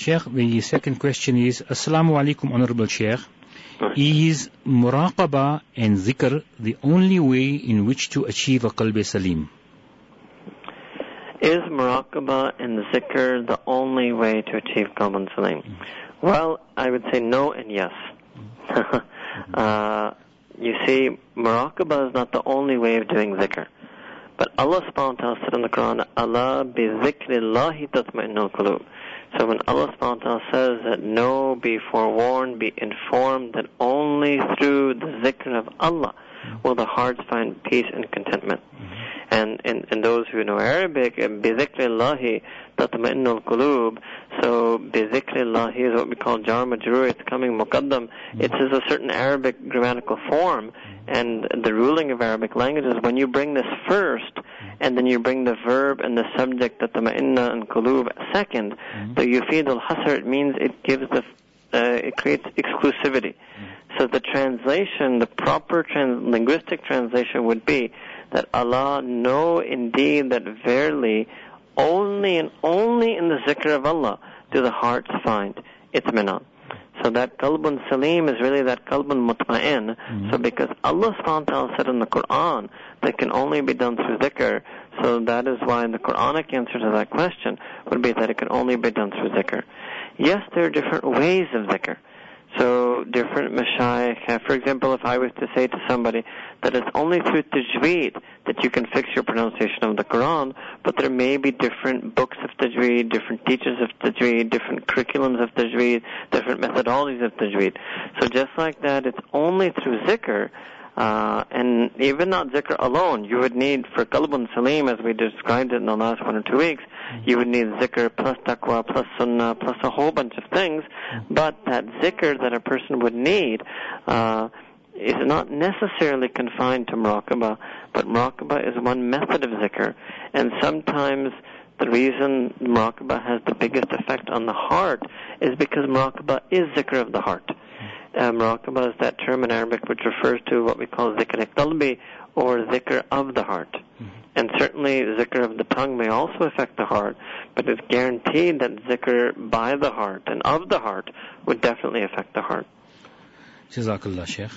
Sheikh, the second question is Assalamu alaikum, Honorable Sheikh. Is muraqabah and zikr the only way in which to achieve a qalb salim? Is muraqabah and zikr the only way to achieve qalb salim? Well, I would say no and yes. uh, you see, muraqabah is not the only way of doing zikr. But Allah subhanahu wa ta'ala said in the Quran, Allah bi zikrillahi tatma'innul qulub. So when Allah subhanahu wa ta'ala says that know, be forewarned, be informed that only through the zikr of Allah will the hearts find peace and contentment. Mm-hmm. And, and, and those who know Arabic, بِذِكْرِ اللَّهِ تَطْمَئِنُّ الْقُلُوبِ so bizikrillah is what we call jar majrur. It's coming muqaddam. Mm-hmm. It is a certain Arabic grammatical form, mm-hmm. and the ruling of Arabic languages when you bring this first, mm-hmm. and then you bring the verb and the subject that the ma'inna and qulub second. The yufid al hasr it means it gives the uh, it creates exclusivity. So the translation, the proper trans- linguistic translation would be that Allah know indeed that verily only and only in the zikr of Allah do the hearts find itminan. So that qalbun salim is really that qalbun mutma'in. Mm-hmm. So because Allah subhanahu wa ta'ala said in the Quran that can only be done through zikr, so that is why the Quranic answer to that question would be that it can only be done through zikr. Yes, there are different ways of zikr. Different mashayikh, for example, if I was to say to somebody that it's only through tajweed that you can fix your pronunciation of the Quran, but there may be different books of tajweed, different teachers of tajweed, different curriculums of tajweed, different methodologies of tajweed. So just like that, it's only through zikr uh, and even not zikr alone, you would need for qalbun salim, as we described it in the last one or two weeks, you would need zikr plus taqwa plus sunnah plus a whole bunch of things. But that zikr that a person would need uh, is not necessarily confined to muraqabah, but muraqabah is one method of zikr. And sometimes the reason muraqabah has the biggest effect on the heart is because muraqabah is zikr of the heart. Uh, muraqabah is that term in Arabic which refers to what we call zikr qalbi or zikr of the heart. Mm-hmm. And certainly zikr of the tongue may also affect the heart, but it's guaranteed that zikr by the heart and of the heart would definitely affect the heart. Jazakallah, Sheikh.